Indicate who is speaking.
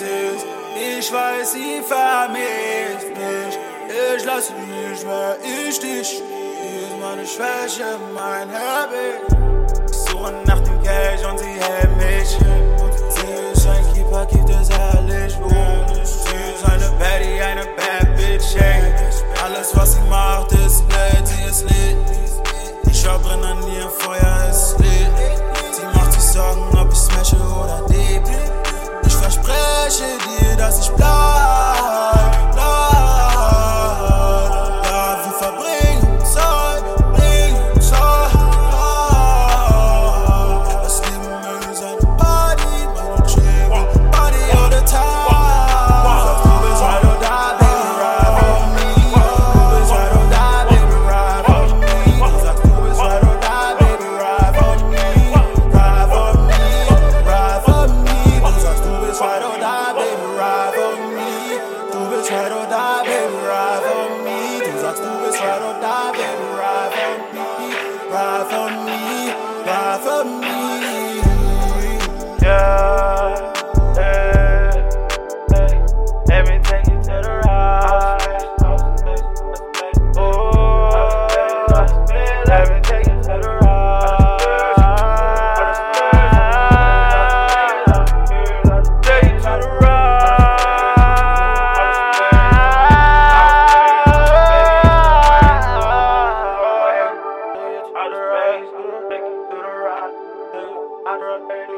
Speaker 1: ist. Ich weiß, sie vermisst mich. Ich lass nicht mehr, ich dich. Ist meine Schwäche, mein Herbig. Ich suche nach dem Cash und sie hält mich. Und sie ist ein Keeper, gibt es herrlich. Und sie ist eine Baddie, eine Bad Bitch, ey. Alles, was sie macht, ist blöd, sie ist lit. Ich hab an ihr Feuer, es ist lit. Bist right or die, baby, ride for me. Sagst, du bist right or die, baby, ride for me. Ride for me, ride for me.
Speaker 2: Hey.